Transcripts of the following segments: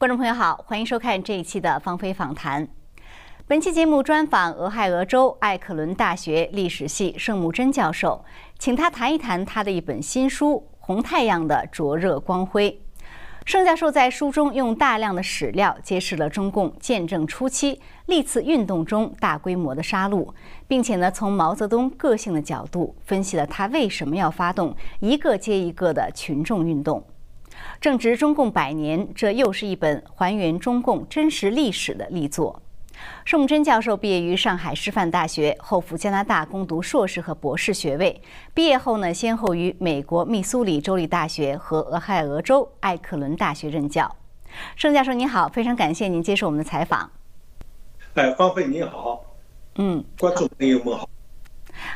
观众朋友好，欢迎收看这一期的芳菲访谈。本期节目专访俄亥俄州艾克伦大学历史系盛木真教授，请他谈一谈他的一本新书《红太阳的灼热光辉》。盛教授在书中用大量的史料揭示了中共建政初期历次运动中大规模的杀戮，并且呢，从毛泽东个性的角度分析了他为什么要发动一个接一个的群众运动。正值中共百年，这又是一本还原中共真实历史的力作。宋真教授毕业于上海师范大学，后赴加拿大攻读硕士和博士学位。毕业后呢，先后于美国密苏里州立大学和俄亥俄州艾克伦大学任教。盛教授您好，非常感谢您接受我们的采访。哎，方飞你好，嗯，观众朋友们好。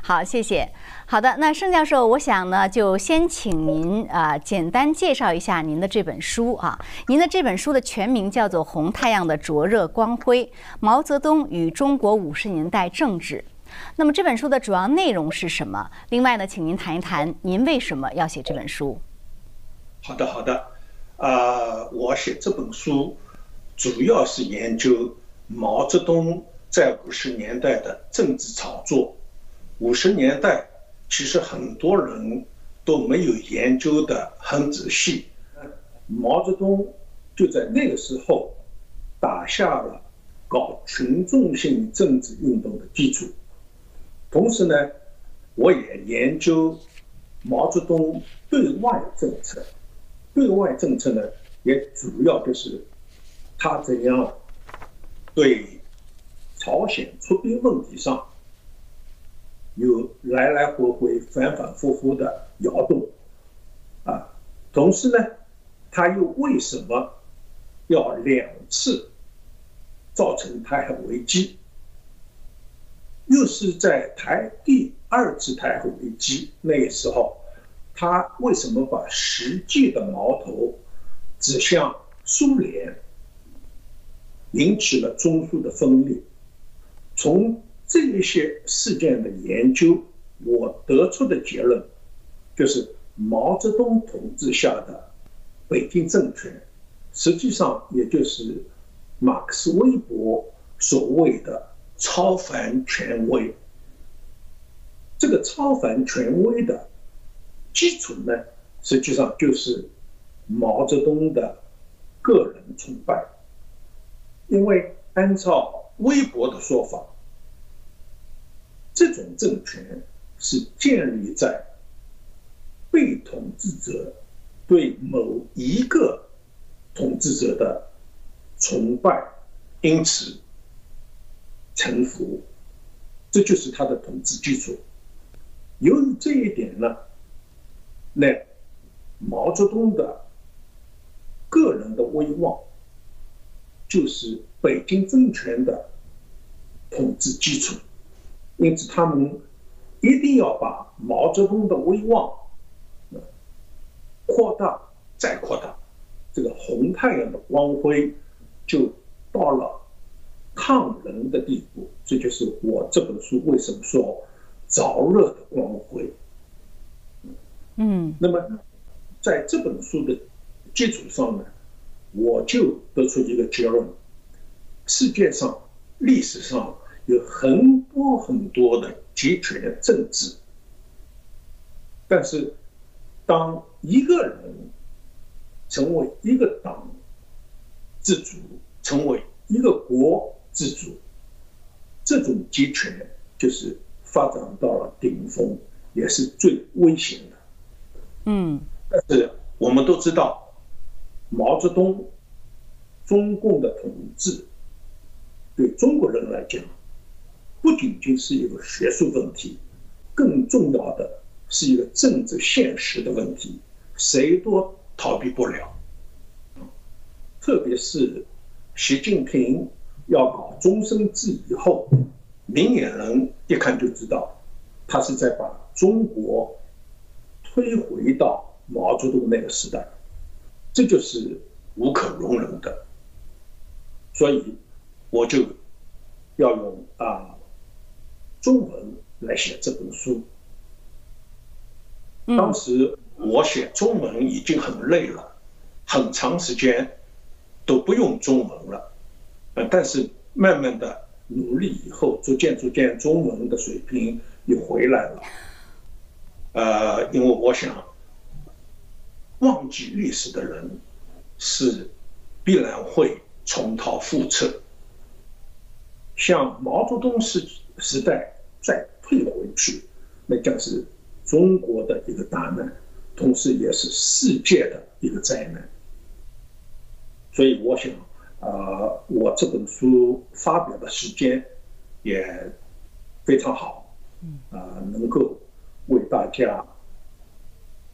好，谢谢。好的，那盛教授，我想呢，就先请您啊，简单介绍一下您的这本书啊。您的这本书的全名叫做《红太阳的灼热光辉：毛泽东与中国五十年代政治》。那么这本书的主要内容是什么？另外呢，请您谈一谈您为什么要写这本书。好的，好的。啊，我写这本书主要是研究毛泽东在五十年代的政治炒作。五十年代，其实很多人都没有研究的很仔细。毛泽东就在那个时候打下了搞群众性政治运动的基础。同时呢，我也研究毛泽东对外政策。对外政策呢，也主要就是他怎样对朝鲜出兵问题上。有来来回回、反反复复的摇动，啊，同时呢，他又为什么要两次造成台海危机？又是在台第二次台海危机那个时候，他为什么把实际的矛头指向苏联，引起了中苏的分裂？从这一些事件的研究，我得出的结论就是，毛泽东统治下的北京政权，实际上也就是马克思韦伯所谓的超凡权威。这个超凡权威的基础呢，实际上就是毛泽东的个人崇拜，因为按照微博的说法。这种政权是建立在被统治者对某一个统治者的崇拜，因此臣服，这就是他的统治基础。由于这一点呢，那毛泽东的个人的威望就是北京政权的统治基础。因此，他们一定要把毛泽东的威望扩大再扩大，这个红太阳的光辉就到了抗人的地步。这就是我这本书为什么说着热的光辉。嗯，那么在这本书的基础上呢，我就得出一个结论：世界上历史上。有很多很多的集权政治，但是当一个人成为一个党自主，成为一个国自主，这种集权就是发展到了顶峰，也是最危险的。嗯，但是我们都知道，毛泽东中共的统治对中国人来讲。不仅仅是一个学术问题，更重要的是一个政治现实的问题，谁都逃避不了。特别是习近平要搞终身制以后，明眼人一看就知道，他是在把中国推回到毛泽东那个时代，这就是无可容忍的。所以，我就要用啊。中文来写这本书，当时我写中文已经很累了，很长时间都不用中文了，呃，但是慢慢的努力以后，逐渐逐渐中文的水平又回来了。呃，因为我想，忘记历史的人是必然会重蹈覆辙。像毛泽东时时代再退回去，那将是中国的一个大难，同时也是世界的一个灾难。所以我想，呃，我这本书发表的时间也非常好，啊，能够。为大家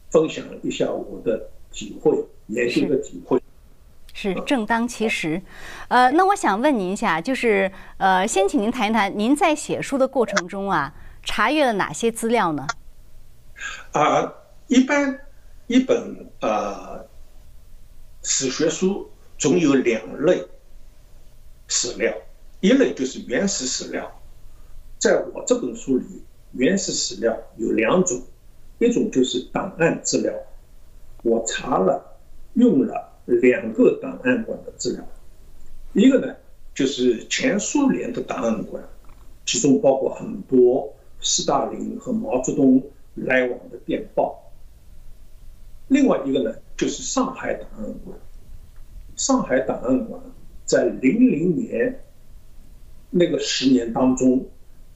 分享一下我的体会，研究的体会，是正当其时。呃，那我想问您一下，就是呃，先请您谈一谈，您在写书的过程中啊，查阅了哪些资料呢？啊，一般一本呃史学书总有两类史料，一类就是原始史料，在我这本书里。原始史料有两种，一种就是档案资料，我查了用了两个档案馆的资料，一个呢就是前苏联的档案馆，其中包括很多斯大林和毛泽东来往的电报，另外一个呢就是上海档案馆，上海档案馆在零零年那个十年当中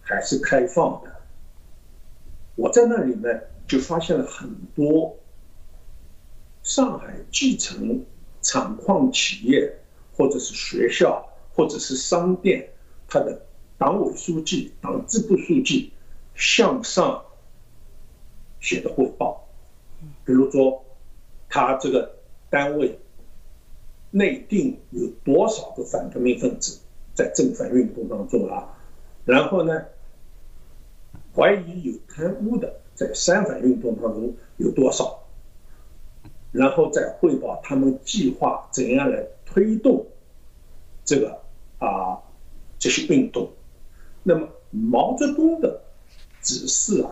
还是开放的。我在那里呢，就发现了很多上海继承厂矿企业，或者是学校，或者是商店，他的党委书记、党支部书记向上写的汇报。比如说，他这个单位内定有多少个反革命分子在正反运动当中啊？然后呢？怀疑有贪污的，在三反运动当中有多少？然后再汇报他们计划怎样来推动这个啊这些运动。那么毛泽东的指示啊，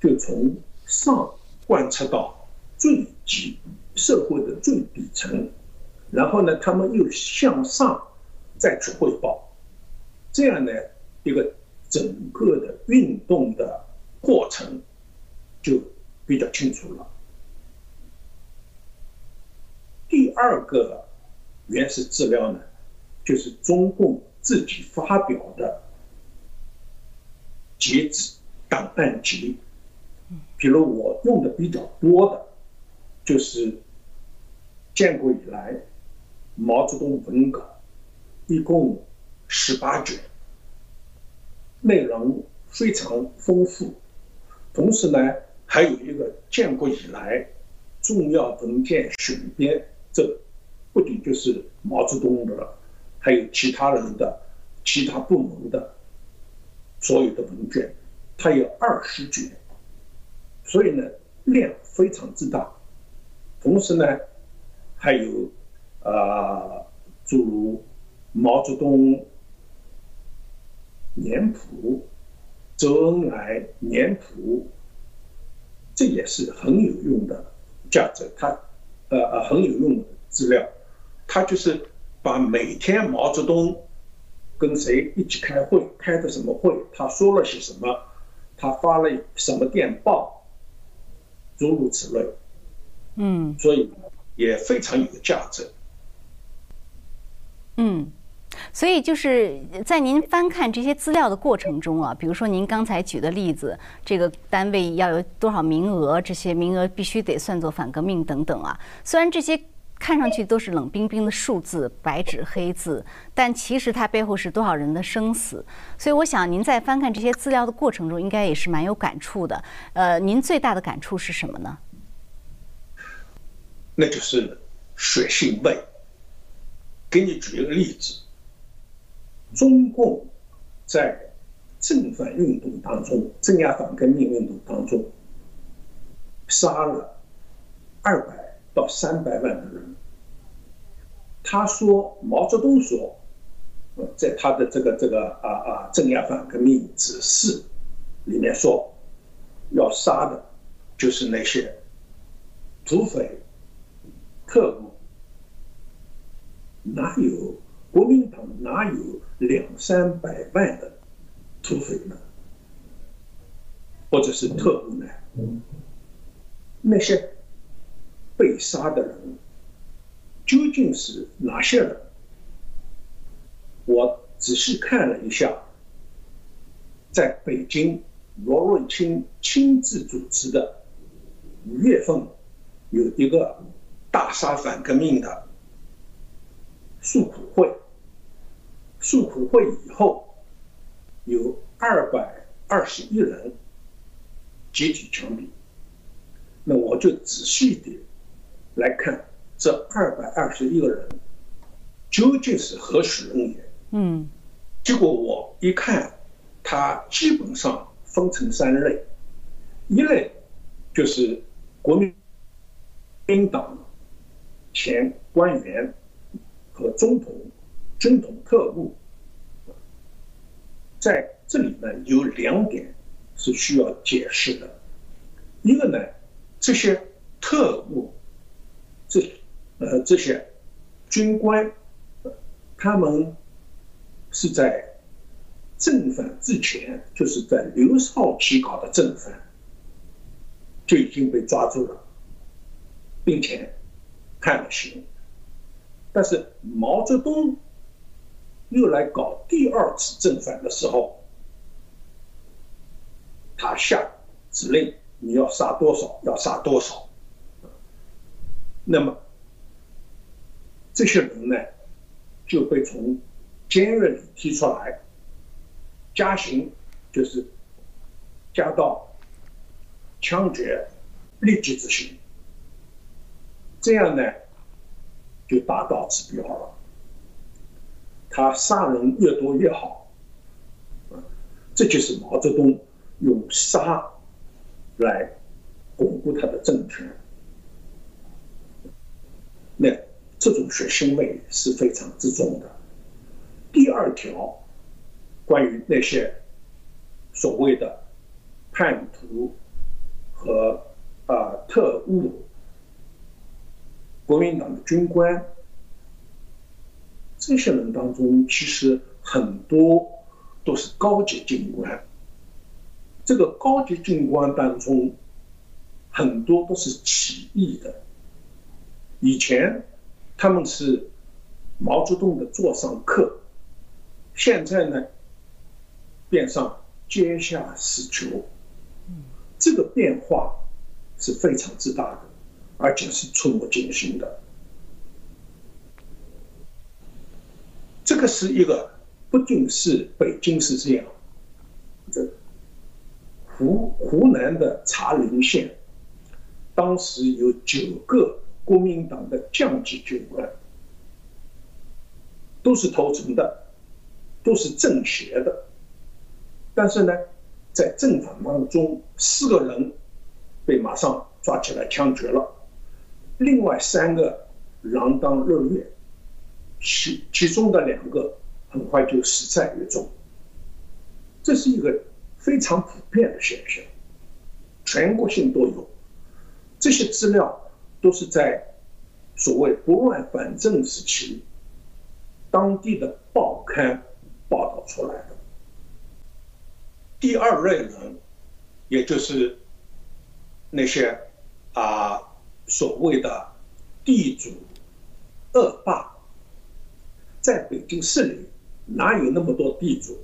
就从上贯彻到最基社会的最底层，然后呢，他们又向上再去汇报，这样呢一个。整个的运动的过程就比较清楚了。第二个原始资料呢，就是中共自己发表的截止档案集。比如我用的比较多的，就是建国以来毛泽东文稿，一共十八卷。内容非常丰富，同时呢，还有一个建国以来重要文件选编，这不仅就是毛泽东的，还有其他人的、其他部门的所有的文件，它有二十卷，所以呢量非常之大。同时呢，还有啊，诸如毛泽东。年谱、周恩来年谱，这也是很有用的价值。它呃呃很有用的资料，他就是把每天毛泽东跟谁一起开会，开的什么会，他说了些什么，他发了什么电报，诸如此类。嗯，所以也非常有价值。嗯。所以就是在您翻看这些资料的过程中啊，比如说您刚才举的例子，这个单位要有多少名额，这些名额必须得算作反革命等等啊。虽然这些看上去都是冷冰冰的数字，白纸黑字，但其实它背后是多少人的生死。所以我想您在翻看这些资料的过程中，应该也是蛮有感触的。呃，您最大的感触是什么呢？那就是血腥味。给你举一个例子。中共在正反运动当中，镇压反革命运动当中，杀了二百到三百万的人。他说，毛泽东说，在他的这个这个啊啊镇压反革命指示里面说，要杀的，就是那些土匪、特务、哪有国民党哪有两三百万的土匪呢？或者是特务呢？那些被杀的人究竟是哪些人？我仔细看了一下，在北京罗瑞卿亲自主持的五月份有一个大杀反革命的诉苦会，诉苦会以后有二百二十一人集体枪毙，那我就仔细的来看这二百二十一个人究竟是何许人也。嗯，结果我一看，他基本上分成三类，一类就是国民民党前官员和总统、军统特务，在这里呢有两点是需要解释的，一个呢，这些特务，这呃这些军官，他们。是在正反之前，就是在刘少奇搞的正反，就已经被抓住了，并且判了刑。但是毛泽东又来搞第二次正反的时候，他下指令，你要杀多少，要杀多少。那么这些人呢，就被从。监狱里提出来，加刑就是加到枪决、立即执行，这样呢就达到指标了。他杀人越多越好，这就是毛泽东用杀来巩固他的政权。那这种血腥味是非常之重的。第二条，关于那些所谓的叛徒和啊特务、国民党的军官，这些人当中，其实很多都是高级军官。这个高级军官当中，很多都是起义的。以前他们是毛泽东的座上客。现在呢，变上阶下死囚，这个变化是非常之大的，而且是触目惊心的。这个是一个不仅是北京是这样，这湖湖南的茶陵县，当时有九个国民党的将级军官，都是投诚的。都是政协的，但是呢，在政反当中，四个人被马上抓起来枪决了，另外三个锒铛入狱，其其中的两个很快就死在狱中。这是一个非常普遍的现象，全国性都有。这些资料都是在所谓不乱反正时期，当地的报刊。报道出来的第二类人，也就是那些啊所谓的地主恶霸，在北京市里哪有那么多地主？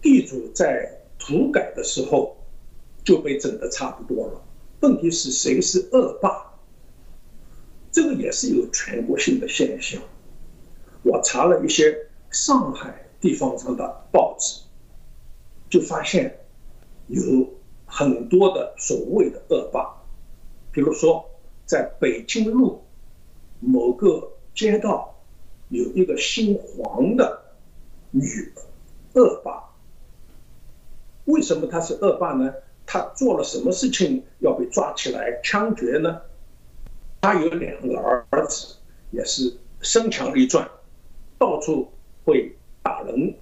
地主在土改的时候就被整的差不多了。问题是谁是恶霸？这个也是有全国性的现象。我查了一些上海。地方上的报纸就发现有很多的所谓的恶霸，比如说在北京路某个街道有一个姓黄的女恶霸。为什么他是恶霸呢？他做了什么事情要被抓起来枪决呢？他有两个儿子，也是身强力壮，到处会。打人，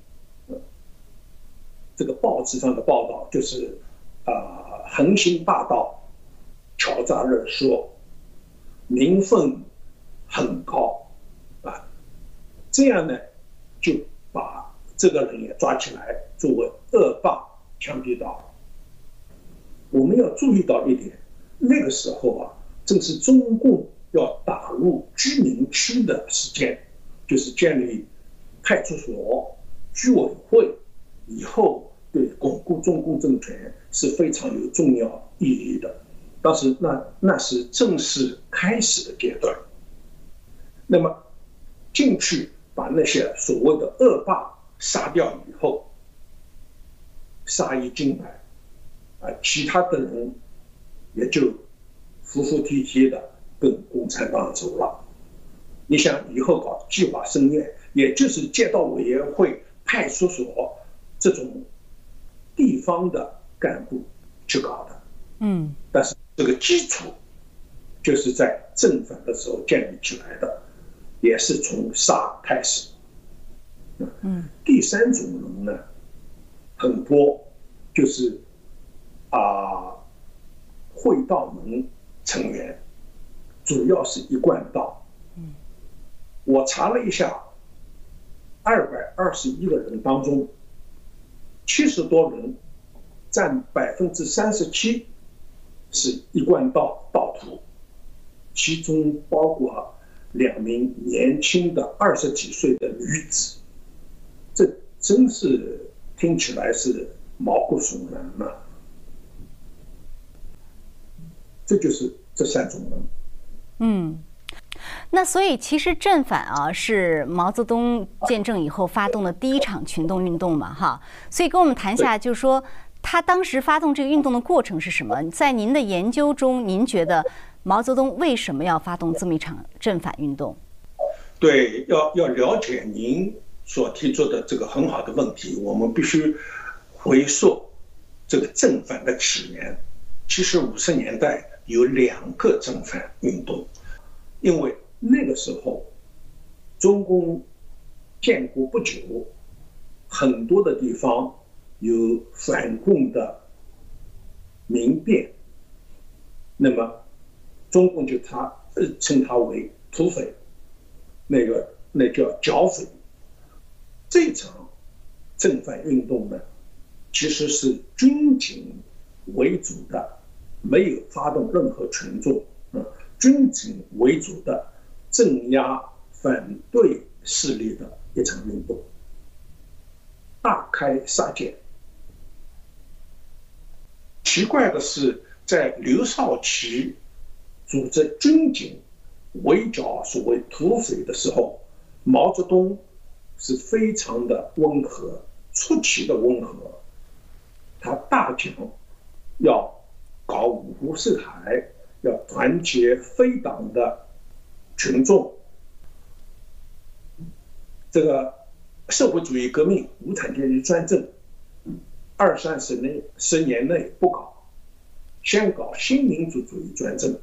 这个报纸上的报道就是啊，横行霸道，敲诈勒索，名分很高，这样呢，就把这个人也抓起来作为恶霸枪毙到。我们要注意到一点，那个时候啊，正是中共要打入居民区的时间，就是建立派出所、居委会，以后对巩固中共政权是非常有重要意义的。当时那那是正式开始的阶段。那么进去把那些所谓的恶霸杀掉以后，杀一儆百。啊，其他的人也就服服帖帖的跟共产党走了。你想以后搞计划生育，也就是街道委员会、派出所这种地方的干部去搞的。嗯。但是这个基础就是在正反的时候建立起来的，也是从杀开始。嗯。第三种人呢，很多就是。啊，会道门成员主要是一贯道。嗯，我查了一下，二百二十一个人当中，七十多人，占百分之三十七是一贯道道徒，其中包括两名年轻的二十几岁的女子，这真是听起来是毛骨悚然啊！这就是这三种人。嗯，那所以其实正反啊是毛泽东见证以后发动的第一场群众运动嘛，哈。所以跟我们谈一下，就是说他当时发动这个运动的过程是什么？在您的研究中，您觉得毛泽东为什么要发动这么一场正反运动？对，要要了解您所提出的这个很好的问题，我们必须回溯这个正反的起源。其实五十年代。有两个正反运动，因为那个时候中共建国不久，很多的地方有反共的民变，那么中共就他称他为土匪，那个那叫剿匪。这场正反运动呢，其实是军警为主的。没有发动任何群众，啊，军警为主的镇压反对势力的一场运动，大开杀戒。奇怪的是，在刘少奇组织军警围剿所谓土匪的时候，毛泽东是非常的温和，出奇的温和，他大讲要。搞五湖四海，要团结非党的群众。这个社会主义革命、无产阶级专政，二三十年十年内不搞，先搞新民主主义专政。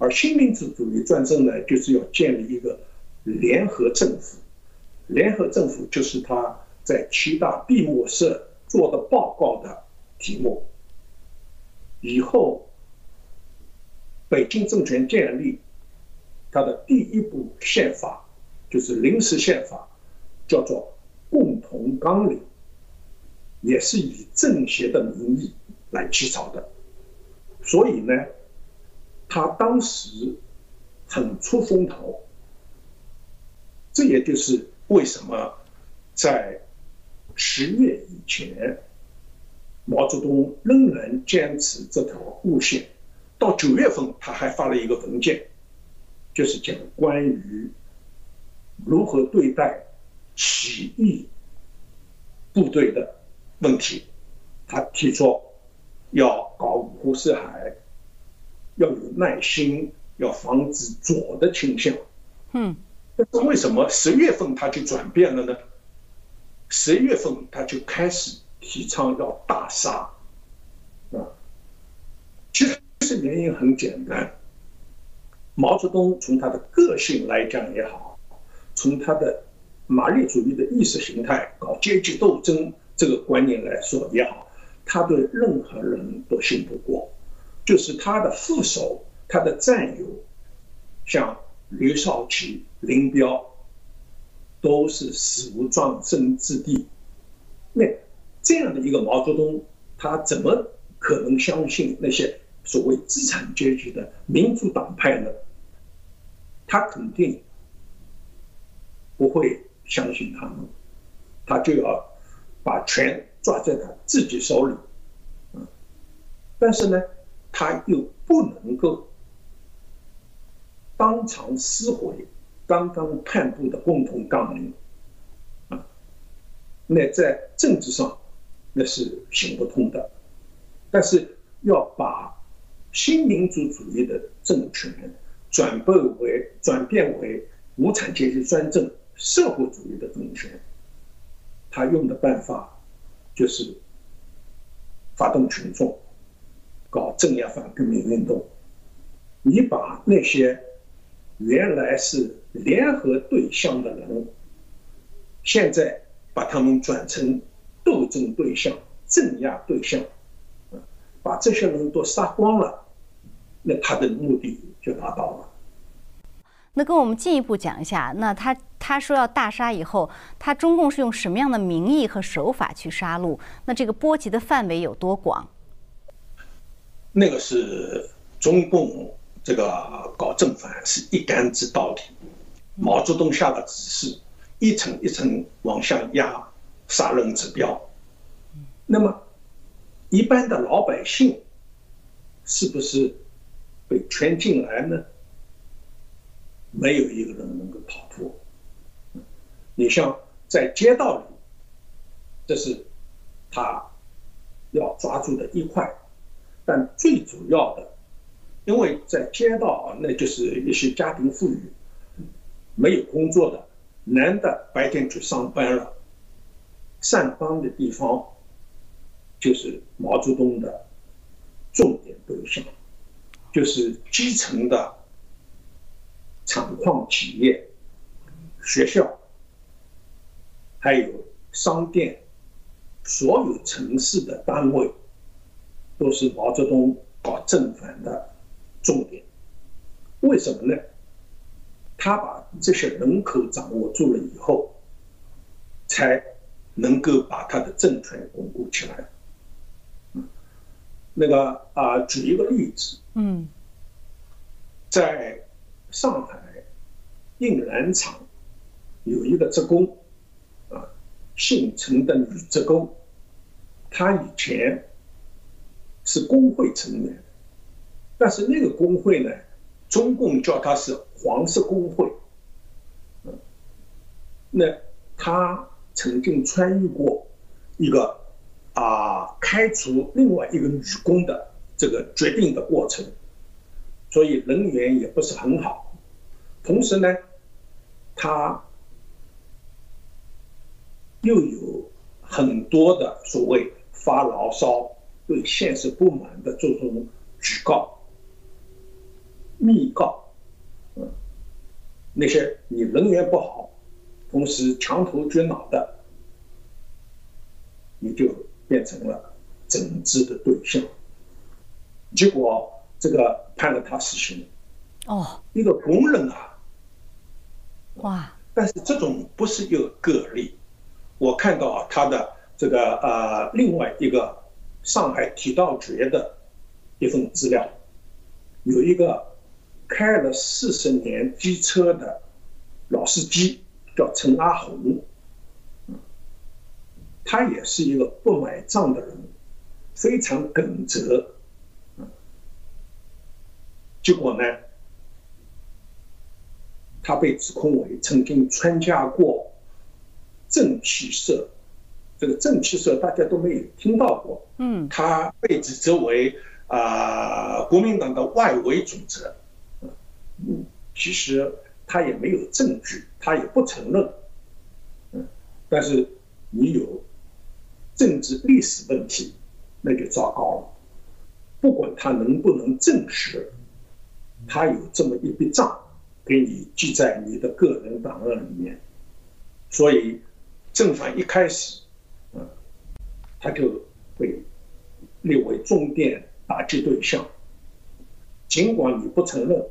而新民主主义专政呢，就是要建立一个联合政府。联合政府就是他在七大闭幕式做的报告的题目。以后，北京政权建立，它的第一部宪法就是临时宪法，叫做《共同纲领》，也是以政协的名义来起草的。所以呢，他当时很出风头。这也就是为什么在十月以前。毛泽东仍然坚持这条路线，到九月份他还发了一个文件，就是讲关于如何对待起义部队的问题。他提出要搞五湖四海，要有耐心，要防止左的倾向。嗯，但是为什么十月份他就转变了呢？十月份他就开始。提倡要大杀，啊，其实原因很简单。毛泽东从他的个性来讲也好，从他的马列主义的意识形态搞阶级斗争这个观念来说也好，他对任何人都信不过。就是他的副手、他的战友，像刘少奇、林彪，都是死无葬身之地。那这样的一个毛泽东，他怎么可能相信那些所谓资产阶级的民主党派呢？他肯定不会相信他们，他就要把权抓在他自己手里。嗯，但是呢，他又不能够当场撕毁刚刚颁布的共同纲领。啊，那在政治上那是行不通的，但是要把新民主主义的政权。转变为转变为无产阶级专政社会主义的政权，他用的办法就是发动群众搞镇压反革命运动。你把那些原来是联合对象的人，现在把他们转成斗争对象、镇压对象，把这些人都杀光了，那他的目的。就达到了。那跟我们进一步讲一下，那他他说要大杀以后，他中共是用什么样的名义和手法去杀戮？那这个波及的范围有多广？那个是中共这个搞正反是一竿子到底，毛泽东下的指示，一层一层往下压杀人指标。那么一般的老百姓是不是？被圈进来呢，没有一个人能够逃脱。你像在街道里，这是他要抓住的一块，但最主要的，因为在街道啊，那就是一些家庭妇女没有工作的，男的白天去上班了，上班的地方就是毛泽东的重点对象。就是基层的厂矿企业、学校，还有商店，所有城市的单位，都是毛泽东搞正反的重点。为什么呢？他把这些人口掌握住了以后，才能够把他的政权巩固起来。那个啊，举一个例子。嗯，在上海印染厂有一个职工，啊，姓陈的女职工，她以前是工会成员，但是那个工会呢，中共叫它是黄色工会，那他曾经参与过一个啊开除另外一个女工的。这个决定的过程，所以人缘也不是很好。同时呢，他又有很多的所谓发牢骚、对现实不满的这种举告、密告，嗯，那些你人缘不好，同时墙头撅脑的，你就变成了整治的对象。结果这个判了他死刑，哦，一个工人啊，哇！但是这种不是一个个例，我看到啊，他的这个呃另外一个上海铁道局的一份资料，有一个开了四十年机车的老司机叫陈阿红，他也是一个不买账的人，非常耿直。结果呢，他被指控为曾经参加过正气社，这个正气社大家都没有听到过。嗯，他被指责为啊国民党的外围组织。嗯，其实他也没有证据，他也不承认。嗯，但是你有政治历史问题，那就糟糕了。不管他能不能证实。他有这么一笔账，给你记在你的个人档案里面，所以正反一开始，嗯，他就被列为重点打击对象。尽管你不承认，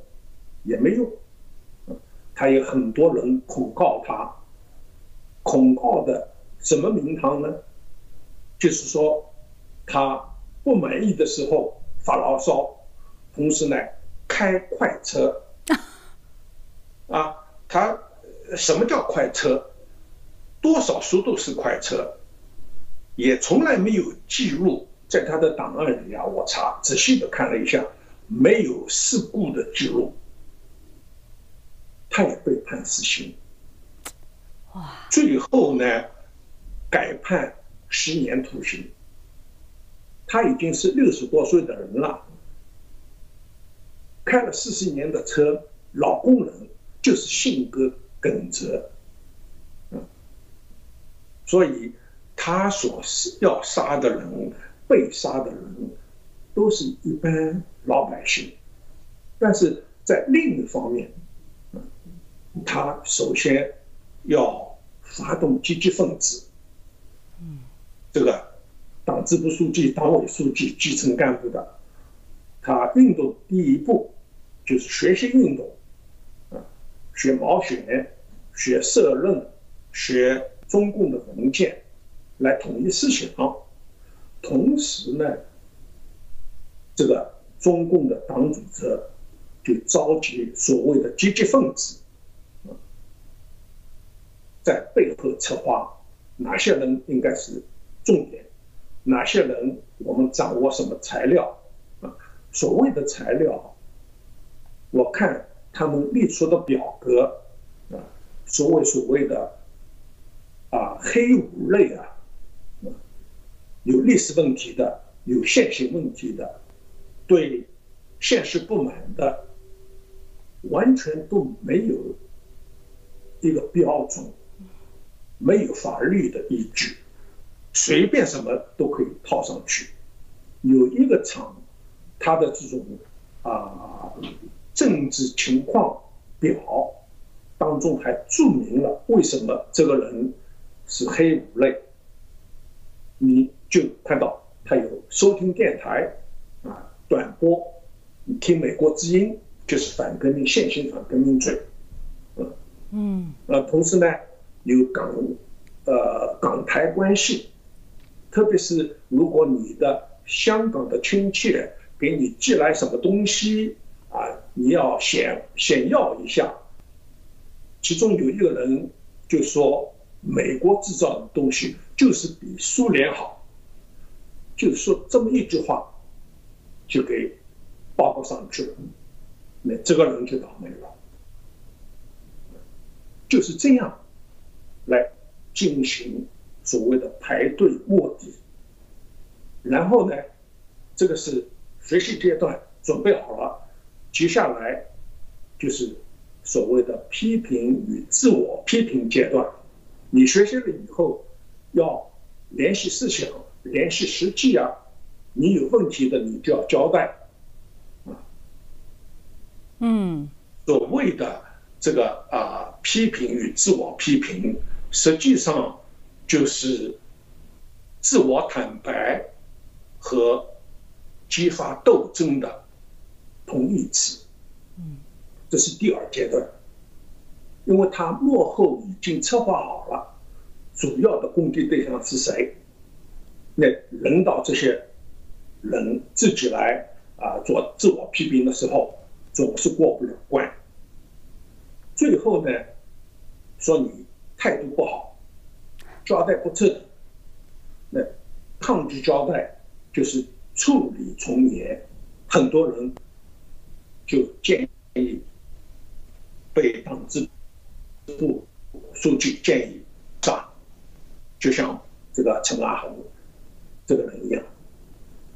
也没用，他有很多人恐告他，恐告的什么名堂呢？就是说，他不满意的时候发牢骚，同时呢开快车。啊，他什么叫快车？多少速度是快车？也从来没有记录在他的档案里啊。我查仔细的看了一下，没有事故的记录。他也被判死刑。哇！最后呢，改判十年徒刑。他已经是六十多岁的人了，开了四十年的车，老工人，就是性格耿直。嗯，所以他所要杀的人、被杀的人，都是一般老百姓。但是在另一方面，他首先要发动积极分子，这个党支部书记、党委书记、基层干部的，他运动第一步就是学习运动，啊，学毛选、学社论、学中共的文件，来统一思想。同时呢，这个中共的党组织就召集所谓的积极分子。在背后策划哪些人应该是重点，哪些人我们掌握什么材料啊？所谓的材料，我看他们列出的表格啊，所谓所谓的啊黑五类啊，有历史问题的，有现行问题的，对现实不满的，完全都没有一个标准。没有法律的依据，随便什么都可以套上去。有一个厂，它的这种啊政治情况表当中还注明了为什么这个人是黑五类，你就看到他有收听电台啊短波，你听美国之音就是反革命现行反革命罪，嗯嗯，呃，同时呢。有港，呃，港台关系，特别是如果你的香港的亲戚给你寄来什么东西啊，你要先先要一下。其中有一个人就说，美国制造的东西就是比苏联好，就说这么一句话，就给报告上去了，那这个人就倒霉了，就是这样。来进行所谓的排队卧底，然后呢，这个是学习阶段准备好了，接下来就是所谓的批评与自我批评阶段。你学习了以后，要联系思想，联系实际啊，你有问题的你就要交代，啊，嗯，所谓的这个啊批评与自我批评。实际上就是自我坦白和激发斗争的同义词。嗯，这是第二阶段，因为他幕后已经策划好了，主要的攻击对象是谁？那轮到这些人自己来啊做自我批评的时候，总是过不了关。最后呢，说你。态度不好，交代不彻底，那抗拒交代就是处理从严，很多人就建议被党支部书记建议杀，就像这个陈阿恒这个人一样，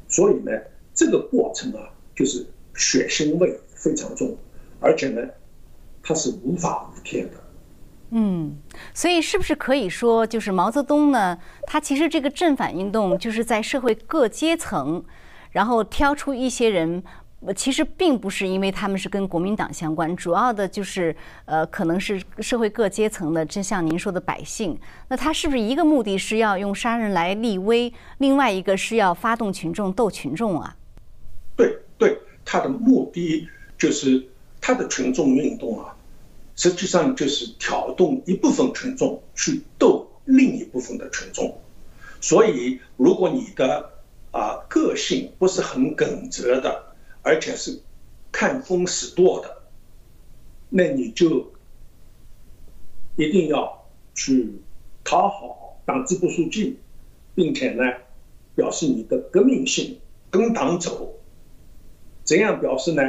所以呢，这个过程啊，就是血腥味非常重，而且呢，它是无法无天的。嗯，所以是不是可以说，就是毛泽东呢？他其实这个正反运动，就是在社会各阶层，然后挑出一些人，其实并不是因为他们是跟国民党相关，主要的就是呃，可能是社会各阶层的，就像您说的百姓。那他是不是一个目的是要用杀人来立威，另外一个是要发动群众斗群众啊？对对，他的目的就是他的群众运动啊。实际上就是挑动一部分群众去斗另一部分的群众。所以，如果你的啊个性不是很耿直的，而且是看风使舵的，那你就一定要去讨好党支部书记，并且呢，表示你的革命性，跟党走。怎样表示呢？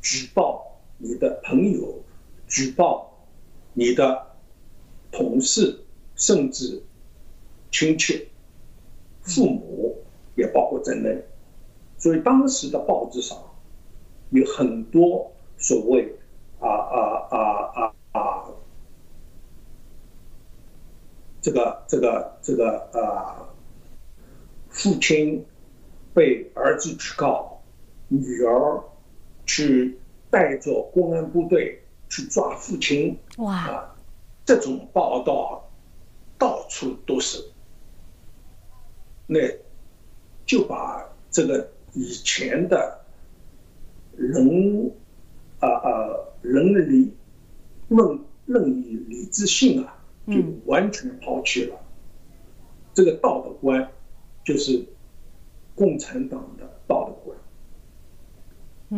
举报你的朋友，举报你的同事，甚至亲戚、父母也包括在内。所以当时的报纸上有很多所谓啊啊啊啊啊，这个这个这个啊，父亲被儿子去告，女儿去带着公安部队去抓父亲，哇，这种报道到处都是，那就把这个。以前的人啊啊，人理、论论理、理智性啊，就完全抛弃了。这个道德观就是共产党的道德观。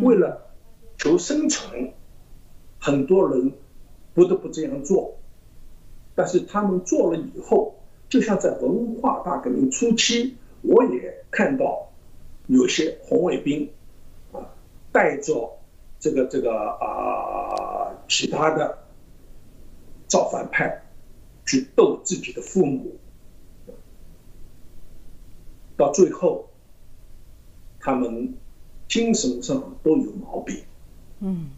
为了求生存，很多人不得不这样做。但是他们做了以后，就像在文化大革命初期，我也看到。有些红卫兵啊，带着这个这个啊其他的造反派去斗自己的父母，到最后他们精神上都有毛病。嗯，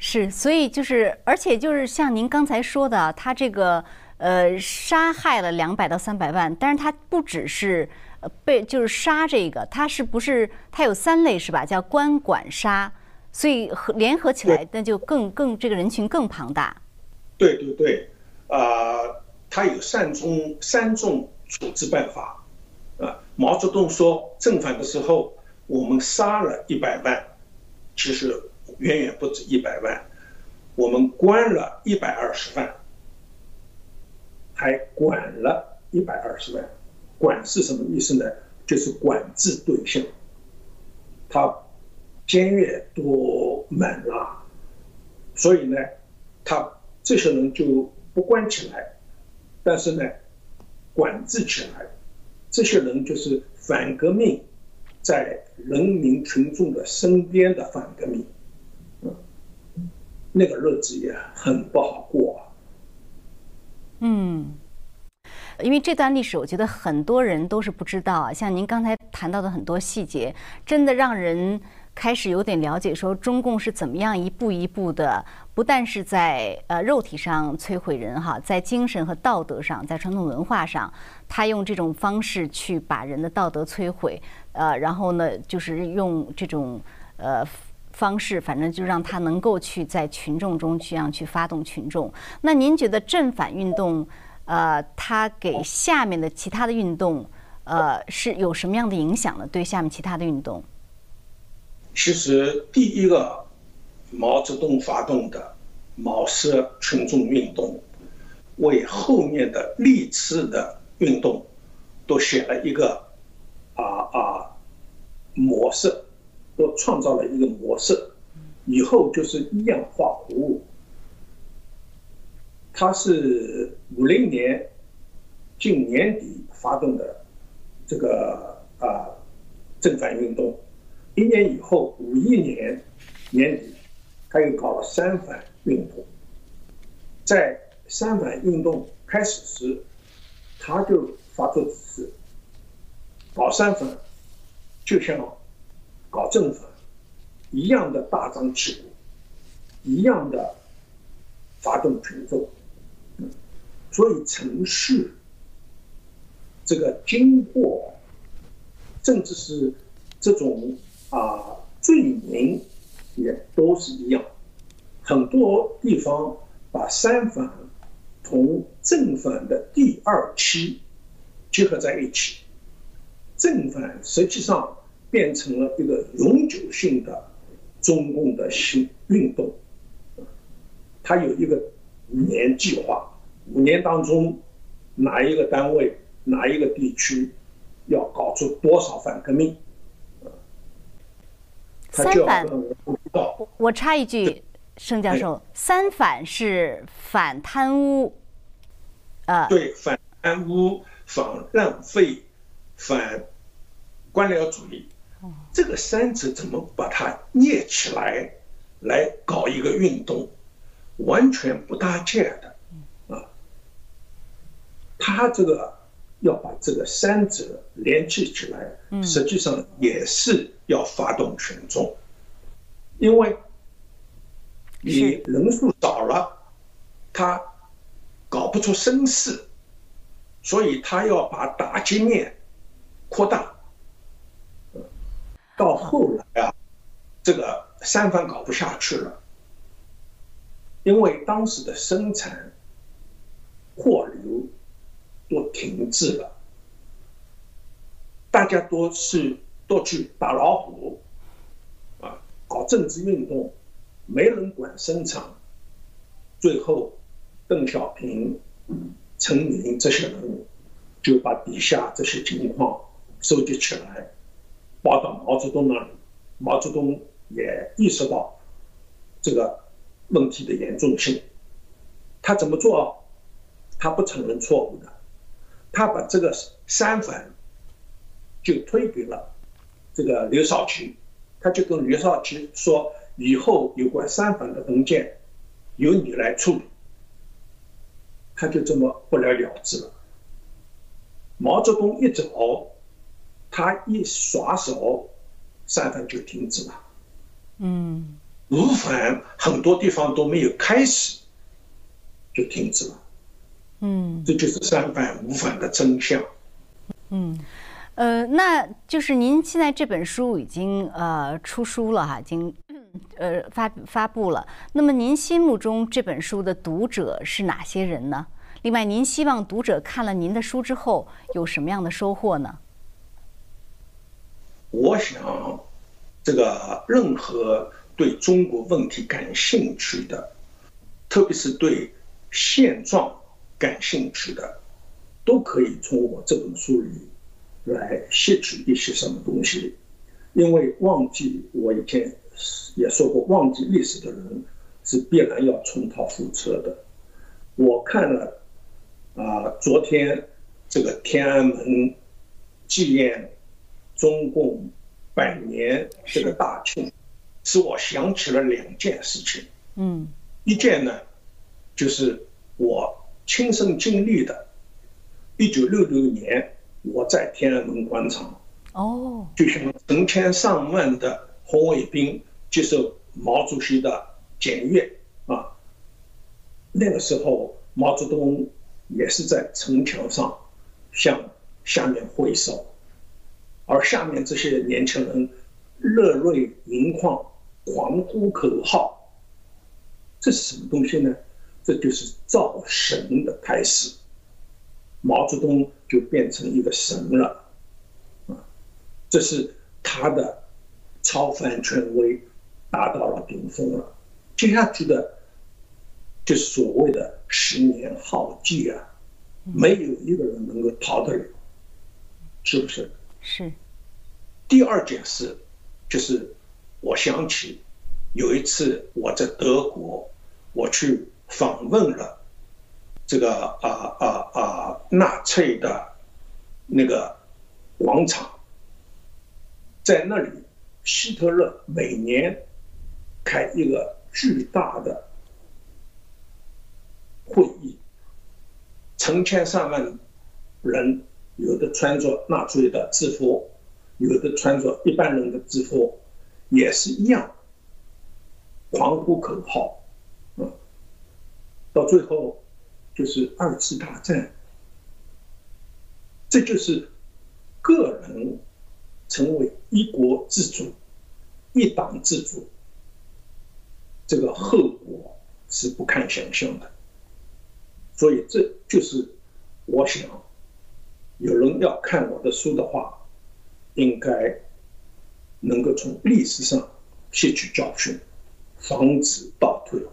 是，所以就是，而且就是像您刚才说的，他这个呃杀害了两百到三百万，但是他不只是。呃，被就是杀这个，它是不是它有三类是吧？叫官管杀，所以合联合起来，那就更更这个人群更庞大。对对对，啊，它有三种三种处置办法，啊，毛泽东说正反的时候，我们杀了一百万，其实远远不止一百万，我们关了一百二十万，还管了一百二十万。管是什么意思呢？就是管制对象，他监狱多满了，所以呢，他这些人就不关起来，但是呢，管制起来，这些人就是反革命，在人民群众的身边的反革命，那个日子也很不好过，嗯。因为这段历史，我觉得很多人都是不知道啊。像您刚才谈到的很多细节，真的让人开始有点了解，说中共是怎么样一步一步的，不但是在呃肉体上摧毁人哈，在精神和道德上，在传统文化上，他用这种方式去把人的道德摧毁，呃，然后呢，就是用这种呃方式，反正就让他能够去在群众中去让去发动群众。那您觉得正反运动？呃，它给下面的其他的运动，呃，是有什么样的影响呢？对下面其他的运动，其实第一个毛泽东发动的毛色群众运动，为后面的历次的运动都写了一个啊啊模式，都创造了一个模式，以后就是一样画葫芦。他是五零年近年底发动的这个啊正反运动，一年以后五一年年底，他又搞了三反运动。在三反运动开始时，他就发出指示：搞三反就像搞正反一样的大张旗鼓，一样的发动群众。所以，城市这个经过，甚至是这种啊罪名，也都是一样。很多地方把三反同正反的第二期结合在一起，正反实际上变成了一个永久性的中共的新运动，它有一个五年计划，五年当中哪一个单位、哪一个地区要搞出多少反革命，三反，我我插一句，盛教授，三反是反贪污，呃，对，反贪污、反浪费、反官僚主义。这个三者怎么把它捏起来，来搞一个运动，完全不搭界的，啊，他这个要把这个三者联系起来，实际上也是要发动群众，因为你人数少了，他搞不出声势，所以他要把打击面扩大。到后来啊，这个三反搞不下去了，因为当时的生产、货流都停滞了，大家都是都去打老虎，啊，搞政治运动，没人管生产，最后邓小平、陈云这些人物就把底下这些情况收集起来。报到毛泽东那里，毛泽东也意识到这个问题的严重性。他怎么做？他不承认错误的，他把这个三反就推给了这个刘少奇，他就跟刘少奇说：“以后有关三反的文件由你来处理。”他就这么不了了之了。毛泽东一走。他一耍手，三反就停止了。嗯，五反很多地方都没有开始，就停止了。嗯，这就是三反五反的真相。嗯，呃，那就是您现在这本书已经呃出书了哈，已经呃发发布了。那么您心目中这本书的读者是哪些人呢？另外，您希望读者看了您的书之后有什么样的收获呢？我想，这个任何对中国问题感兴趣的，特别是对现状感兴趣的，都可以从我这本书里来吸取一些什么东西。因为忘记我以前也说过，忘记历史的人是必然要重蹈覆辙的。我看了啊，昨天这个天安门纪念。中共百年这个大庆，使我想起了两件事情。嗯，一件呢，就是我亲身经历的。一九六六年，我在天安门广场，哦，就像成千上万的红卫兵接受毛主席的检阅啊。那个时候，毛泽东也是在城墙上向下面挥手。而下面这些年轻人热泪盈眶，狂呼口号，这是什么东西呢？这就是造神的开始。毛泽东就变成一个神了，啊，这是他的超凡权威达到了顶峰了。接下去的，就是所谓的十年浩劫啊，没有一个人能够逃得了，是不是？是，第二件事，就是我想起有一次我在德国，我去访问了这个啊啊啊纳粹的那个广场，在那里，希特勒每年开一个巨大的会议，成千上万人。有的穿着纳粹的制服，有的穿着一般人的制服，也是一样，狂呼口号，到最后就是二次大战，这就是个人成为一国之主、一党之主，这个后果是不堪想象的，所以这就是我想。有人要看我的书的话，应该能够从历史上吸取教训，防止倒退。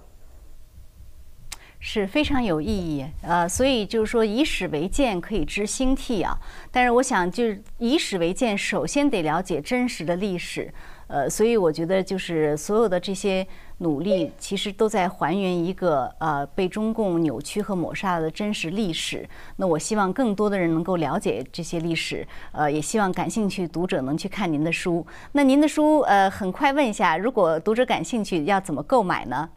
是非常有意义，呃，所以就是说以史为鉴可以知兴替啊。但是我想，就是以史为鉴，首先得了解真实的历史，呃，所以我觉得就是所有的这些努力，其实都在还原一个呃被中共扭曲和抹杀的真实历史。那我希望更多的人能够了解这些历史，呃，也希望感兴趣读者能去看您的书。那您的书，呃，很快问一下，如果读者感兴趣，要怎么购买呢？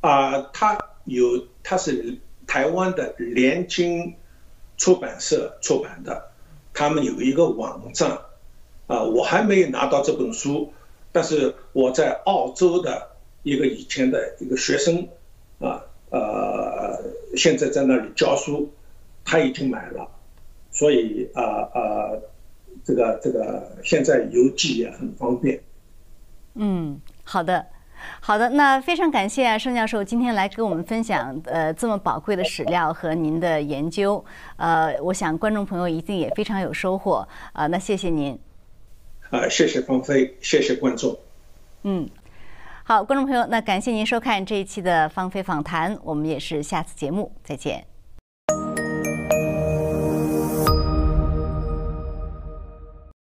啊，他。有，它是台湾的联经出版社出版的，他们有一个网站，啊，我还没有拿到这本书，但是我在澳洲的一个以前的一个学生，啊，呃，现在在那里教书，他已经买了，所以啊啊，这个这个现在邮寄也很方便。嗯，好的。好的，那非常感谢啊，盛教授今天来跟我们分享呃这么宝贵的史料和您的研究，呃，我想观众朋友一定也非常有收获啊，那谢谢您。啊，谢谢芳菲，谢谢观众。嗯，好，观众朋友，那感谢您收看这一期的芳菲访谈，我们也是下次节目再见。